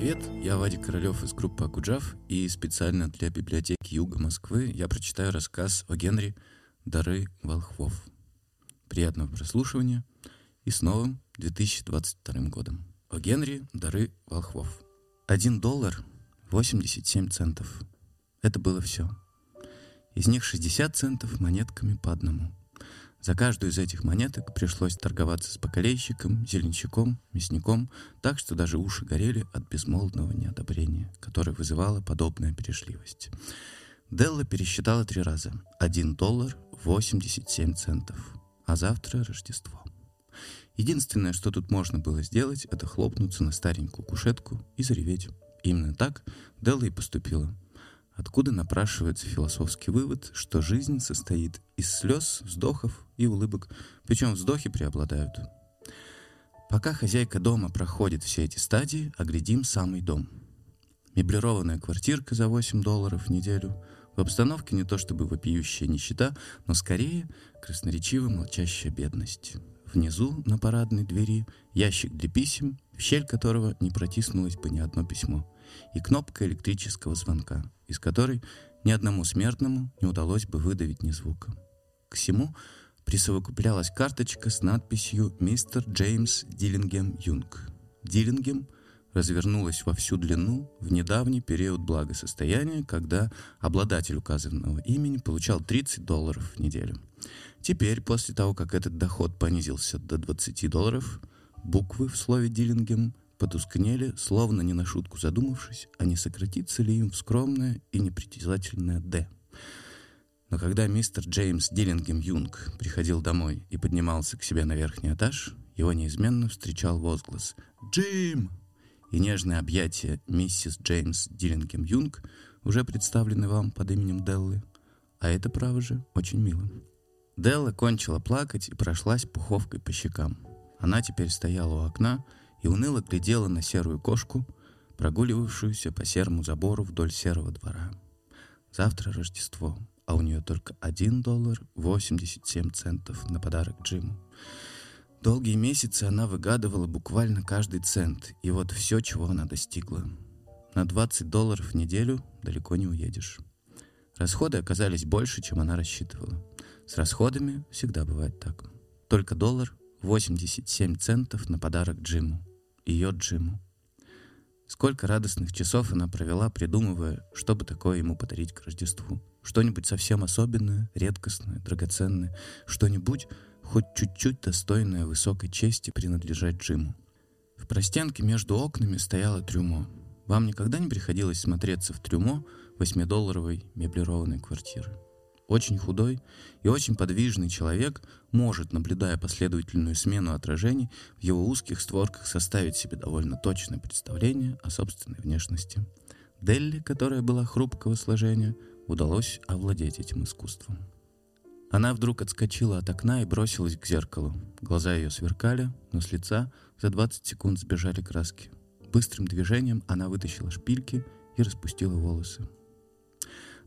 привет! Я Вадик Королёв из группы Акуджав, и специально для библиотеки Юга Москвы я прочитаю рассказ о Генри «Дары волхвов». Приятного прослушивания и с новым 2022 годом. О Генри «Дары волхвов». Один доллар 87 центов. Это было все. Из них 60 центов монетками по одному – за каждую из этих монеток пришлось торговаться с бакалейщиком, зеленщиком, мясником, так что даже уши горели от безмолвного неодобрения, которое вызывало подобная перешливость. Делла пересчитала три раза. Один доллар 87 центов. А завтра Рождество. Единственное, что тут можно было сделать, это хлопнуться на старенькую кушетку и зареветь. Именно так Делла и поступила – откуда напрашивается философский вывод, что жизнь состоит из слез, вздохов и улыбок, причем вздохи преобладают. Пока хозяйка дома проходит все эти стадии, оглядим самый дом. Меблированная квартирка за 8 долларов в неделю, в обстановке не то чтобы вопиющая нищета, но скорее красноречиво молчащая бедность. Внизу, на парадной двери, ящик для писем, в щель которого не протиснулось бы ни одно письмо, и кнопка электрического звонка — из которой ни одному смертному не удалось бы выдавить ни звука. К всему присовокуплялась карточка с надписью «Мистер Джеймс Диллингем Юнг». Диллингем развернулась во всю длину в недавний период благосостояния, когда обладатель указанного имени получал 30 долларов в неделю. Теперь, после того, как этот доход понизился до 20 долларов, буквы в слове «Диллингем» потускнели, словно не на шутку задумавшись, а не сократится ли им в скромное и непритязательное «Д». Но когда мистер Джеймс Диллингем Юнг приходил домой и поднимался к себе на верхний этаж, его неизменно встречал возглас «Джим!» и нежное объятие миссис Джеймс Диллингем Юнг, уже представлены вам под именем Деллы, а это, право же, очень мило. Делла кончила плакать и прошлась пуховкой по щекам. Она теперь стояла у окна и уныло глядела на серую кошку, прогуливавшуюся по серому забору вдоль серого двора. Завтра Рождество, а у нее только один доллар 87 центов на подарок Джиму. Долгие месяцы она выгадывала буквально каждый цент, и вот все, чего она достигла. На 20 долларов в неделю далеко не уедешь. Расходы оказались больше, чем она рассчитывала. С расходами всегда бывает так. Только доллар 87 центов на подарок Джиму ее Джиму. Сколько радостных часов она провела, придумывая, что бы такое ему подарить к Рождеству. Что-нибудь совсем особенное, редкостное, драгоценное. Что-нибудь, хоть чуть-чуть достойное высокой чести принадлежать Джиму. В простенке между окнами стояло трюмо. Вам никогда не приходилось смотреться в трюмо восьмидолларовой меблированной квартиры? Очень худой и очень подвижный человек может, наблюдая последовательную смену отражений, в его узких створках составить себе довольно точное представление о собственной внешности. Делли, которая была хрупкого сложения, удалось овладеть этим искусством. Она вдруг отскочила от окна и бросилась к зеркалу. Глаза ее сверкали, но с лица за 20 секунд сбежали краски. Быстрым движением она вытащила шпильки и распустила волосы.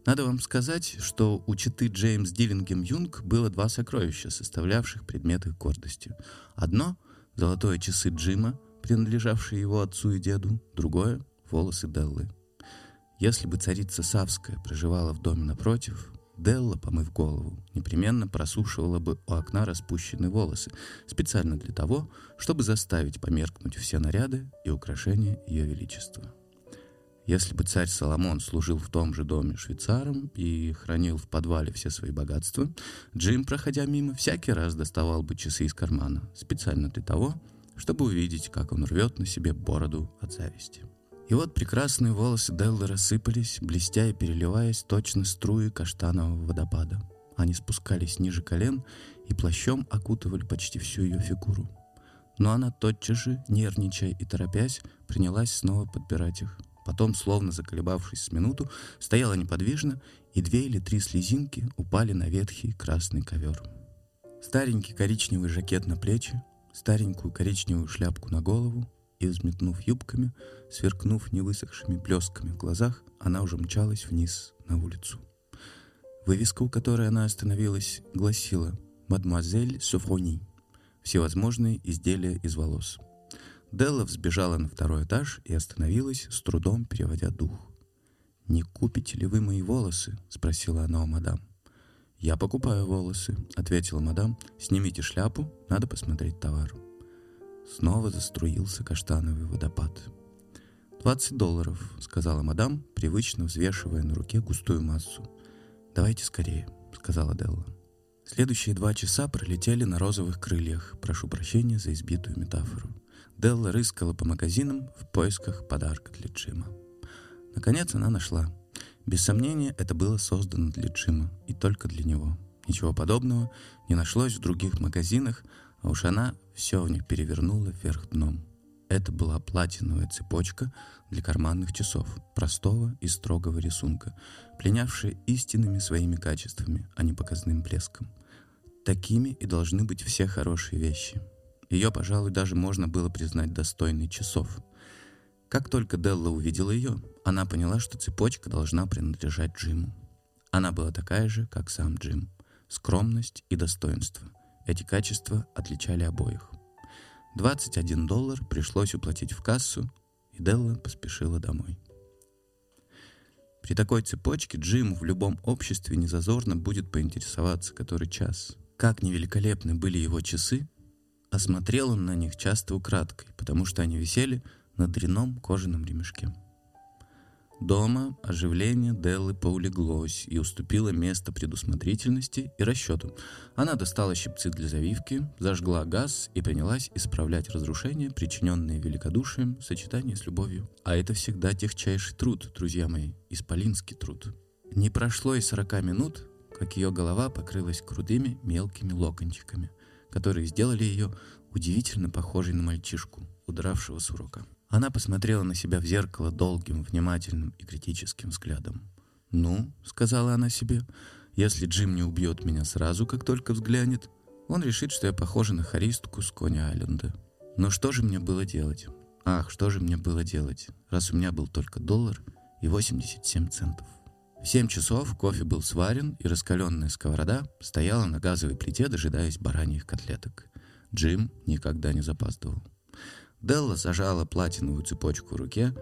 Надо вам сказать, что у читы Джеймс Диллингем Юнг было два сокровища, составлявших предмет их гордости. Одно — золотое часы Джима, принадлежавшие его отцу и деду, другое — волосы Деллы. Если бы царица Савская проживала в доме напротив, Делла, помыв голову, непременно просушивала бы у окна распущенные волосы, специально для того, чтобы заставить померкнуть все наряды и украшения Ее Величества. Если бы царь Соломон служил в том же доме швейцаром и хранил в подвале все свои богатства, Джим, проходя мимо, всякий раз доставал бы часы из кармана, специально для того, чтобы увидеть, как он рвет на себе бороду от зависти. И вот прекрасные волосы Деллы рассыпались, блестя и переливаясь точно струи каштанового водопада. Они спускались ниже колен и плащом окутывали почти всю ее фигуру. Но она тотчас же, нервничая и торопясь, принялась снова подбирать их – Потом, словно заколебавшись с минуту, стояла неподвижно, и две или три слезинки упали на ветхий красный ковер. Старенький коричневый жакет на плечи, старенькую коричневую шляпку на голову, и, взметнув юбками, сверкнув невысохшими блесками в глазах, она уже мчалась вниз на улицу. Вывеска, у которой она остановилась, гласила «Мадемуазель Софрони» — всевозможные изделия из волос — Делла взбежала на второй этаж и остановилась, с трудом переводя дух. «Не купите ли вы мои волосы?» — спросила она у мадам. «Я покупаю волосы», — ответила мадам. «Снимите шляпу, надо посмотреть товар». Снова заструился каштановый водопад. «Двадцать долларов», — сказала мадам, привычно взвешивая на руке густую массу. «Давайте скорее», — сказала Делла. Следующие два часа пролетели на розовых крыльях. Прошу прощения за избитую метафору. Делла рыскала по магазинам в поисках подарка для Джима. Наконец она нашла. Без сомнения, это было создано для Джима, и только для него. Ничего подобного не нашлось в других магазинах, а уж она все в них перевернула вверх дном. Это была платиновая цепочка для карманных часов, простого и строгого рисунка, пленявшая истинными своими качествами, а не показным блеском. Такими и должны быть все хорошие вещи. Ее, пожалуй, даже можно было признать достойной часов. Как только Делла увидела ее, она поняла, что цепочка должна принадлежать Джиму. Она была такая же, как сам Джим. Скромность и достоинство. Эти качества отличали обоих. 21 доллар пришлось уплатить в кассу, и Делла поспешила домой. При такой цепочке Джиму в любом обществе незазорно будет поинтересоваться который час. Как невеликолепны были его часы, осмотрел он на них часто украдкой, потому что они висели на дряном кожаном ремешке. Дома оживление Деллы поулеглось и уступило место предусмотрительности и расчету. Она достала щипцы для завивки, зажгла газ и принялась исправлять разрушения, причиненные великодушием в сочетании с любовью. А это всегда техчайший труд, друзья мои, исполинский труд. Не прошло и сорока минут, как ее голова покрылась крутыми мелкими локончиками, которые сделали ее удивительно похожей на мальчишку, удравшего с урока. Она посмотрела на себя в зеркало долгим, внимательным и критическим взглядом. «Ну», — сказала она себе, — «если Джим не убьет меня сразу, как только взглянет, он решит, что я похожа на харистку с Кони-Айленда. Но что же мне было делать? Ах, что же мне было делать, раз у меня был только доллар и 87 центов?» В семь часов кофе был сварен, и раскаленная сковорода стояла на газовой плите, дожидаясь бараньих котлеток. Джим никогда не запаздывал. Делла зажала платиновую цепочку в руке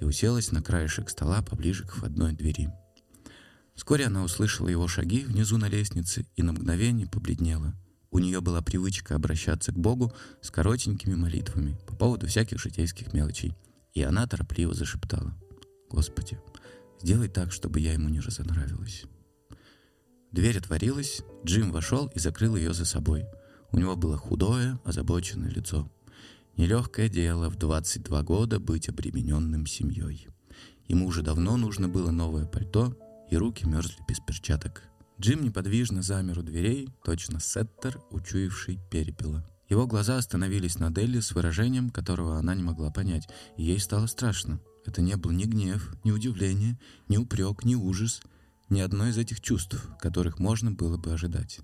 и уселась на краешек стола поближе к входной двери. Вскоре она услышала его шаги внизу на лестнице и на мгновение побледнела. У нее была привычка обращаться к Богу с коротенькими молитвами по поводу всяких житейских мелочей, и она торопливо зашептала «Господи, сделай так, чтобы я ему не разонравилась». Дверь отворилась, Джим вошел и закрыл ее за собой. У него было худое, озабоченное лицо – Нелегкое дело в 22 года быть обремененным семьей. Ему уже давно нужно было новое пальто, и руки мерзли без перчаток. Джим неподвижно замер у дверей, точно сеттер, учуявший перепела. Его глаза остановились на Делли с выражением, которого она не могла понять, и ей стало страшно. Это не был ни гнев, ни удивление, ни упрек, ни ужас, ни одно из этих чувств, которых можно было бы ожидать.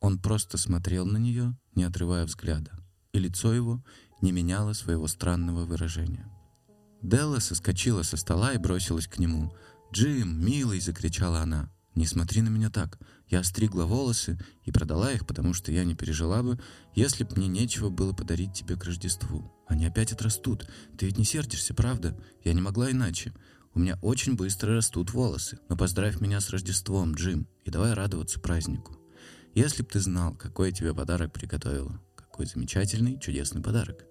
Он просто смотрел на нее, не отрывая взгляда, и лицо его не меняла своего странного выражения. Делла соскочила со стола и бросилась к нему. «Джим, милый!» — закричала она. «Не смотри на меня так. Я остригла волосы и продала их, потому что я не пережила бы, если б мне нечего было подарить тебе к Рождеству. Они опять отрастут. Ты ведь не сердишься, правда? Я не могла иначе. У меня очень быстро растут волосы. Но поздравь меня с Рождеством, Джим, и давай радоваться празднику. Если б ты знал, какой я тебе подарок приготовила. Какой замечательный, чудесный подарок.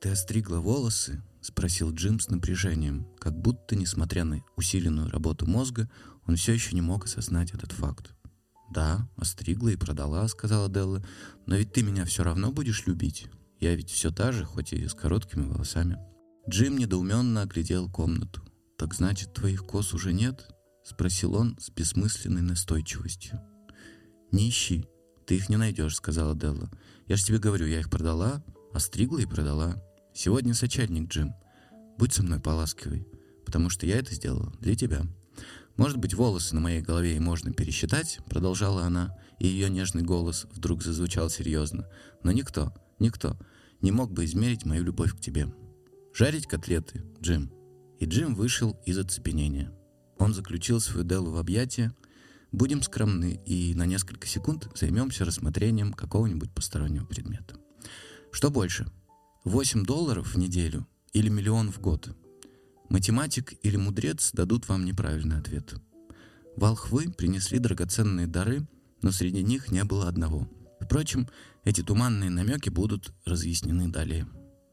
«Ты остригла волосы?» — спросил Джим с напряжением, как будто, несмотря на усиленную работу мозга, он все еще не мог осознать этот факт. «Да, остригла и продала», — сказала Делла, — «но ведь ты меня все равно будешь любить. Я ведь все та же, хоть и с короткими волосами». Джим недоуменно оглядел комнату. «Так значит, твоих кос уже нет?» — спросил он с бессмысленной настойчивостью. «Не ищи, ты их не найдешь», — сказала Делла. «Я же тебе говорю, я их продала, остригла и продала. Сегодня сочельник, Джим. Будь со мной поласкивый, потому что я это сделала для тебя. Может быть, волосы на моей голове и можно пересчитать, продолжала она, и ее нежный голос вдруг зазвучал серьезно. Но никто, никто не мог бы измерить мою любовь к тебе. Жарить котлеты, Джим. И Джим вышел из оцепенения. Он заключил свою Делу в объятия. Будем скромны и на несколько секунд займемся рассмотрением какого-нибудь постороннего предмета. Что больше, 8 долларов в неделю или миллион в год? Математик или мудрец дадут вам неправильный ответ. Волхвы принесли драгоценные дары, но среди них не было одного. Впрочем, эти туманные намеки будут разъяснены далее.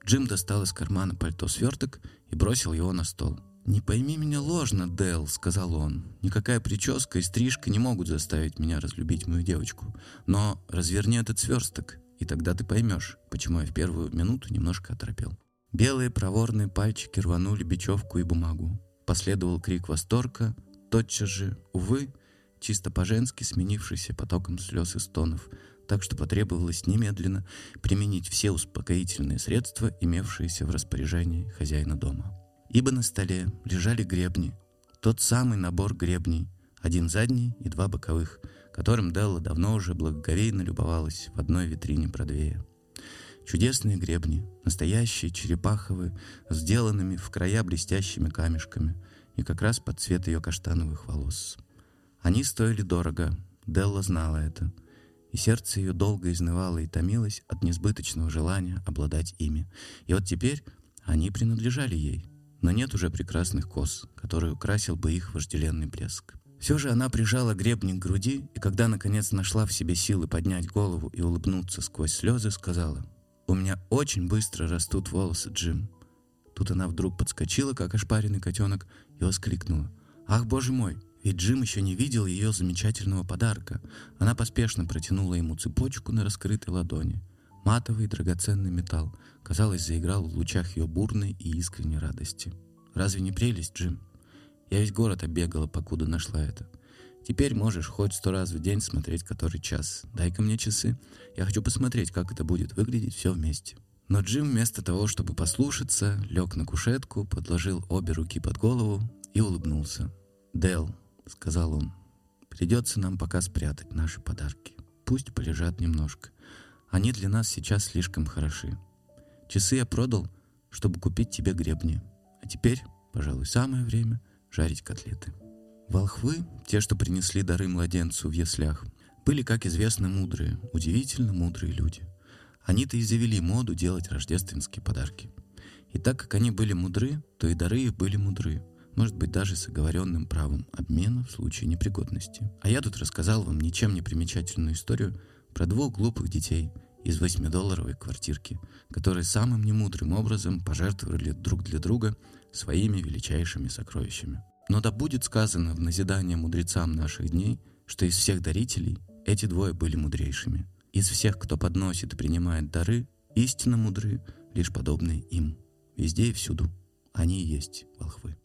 Джим достал из кармана пальто сверток и бросил его на стол. «Не пойми меня ложно, Дэл», — сказал он. «Никакая прическа и стрижка не могут заставить меня разлюбить мою девочку. Но разверни этот сверсток, и тогда ты поймешь, почему я в первую минуту немножко оторопел». Белые проворные пальчики рванули бечевку и бумагу. Последовал крик восторга, тотчас же, увы, чисто по-женски сменившийся потоком слез и стонов — так что потребовалось немедленно применить все успокоительные средства, имевшиеся в распоряжении хозяина дома. Ибо на столе лежали гребни, тот самый набор гребней, один задний и два боковых, которым Делла давно уже благоговейно любовалась в одной витрине Бродвея. Чудесные гребни, настоящие черепаховые, сделанными в края блестящими камешками и как раз под цвет ее каштановых волос. Они стоили дорого, Делла знала это — и сердце ее долго изнывало и томилось от несбыточного желания обладать ими. И вот теперь они принадлежали ей, но нет уже прекрасных кос, который украсил бы их вожделенный блеск. Все же она прижала гребник к груди, и когда наконец нашла в себе силы поднять голову и улыбнуться сквозь слезы, сказала, «У меня очень быстро растут волосы, Джим». Тут она вдруг подскочила, как ошпаренный котенок, и воскликнула, «Ах, боже мой, ведь Джим еще не видел ее замечательного подарка. Она поспешно протянула ему цепочку на раскрытой ладони. Матовый драгоценный металл, казалось, заиграл в лучах ее бурной и искренней радости. «Разве не прелесть, Джим? Я весь город оббегала, покуда нашла это. Теперь можешь хоть сто раз в день смотреть который час. Дай-ка мне часы. Я хочу посмотреть, как это будет выглядеть все вместе». Но Джим вместо того, чтобы послушаться, лег на кушетку, подложил обе руки под голову и улыбнулся. «Дэл, — сказал он. «Придется нам пока спрятать наши подарки. Пусть полежат немножко. Они для нас сейчас слишком хороши. Часы я продал, чтобы купить тебе гребни. А теперь, пожалуй, самое время жарить котлеты». Волхвы, те, что принесли дары младенцу в яслях, были, как известно, мудрые, удивительно мудрые люди. Они-то и завели моду делать рождественские подарки. И так как они были мудры, то и дары их были мудры может быть даже с оговоренным правом обмена в случае непригодности. А я тут рассказал вам ничем не примечательную историю про двух глупых детей из восьмидолларовой квартирки, которые самым немудрым образом пожертвовали друг для друга своими величайшими сокровищами. Но да будет сказано в назидание мудрецам наших дней, что из всех дарителей эти двое были мудрейшими. Из всех, кто подносит и принимает дары, истинно мудры лишь подобные им. Везде и всюду они и есть волхвы.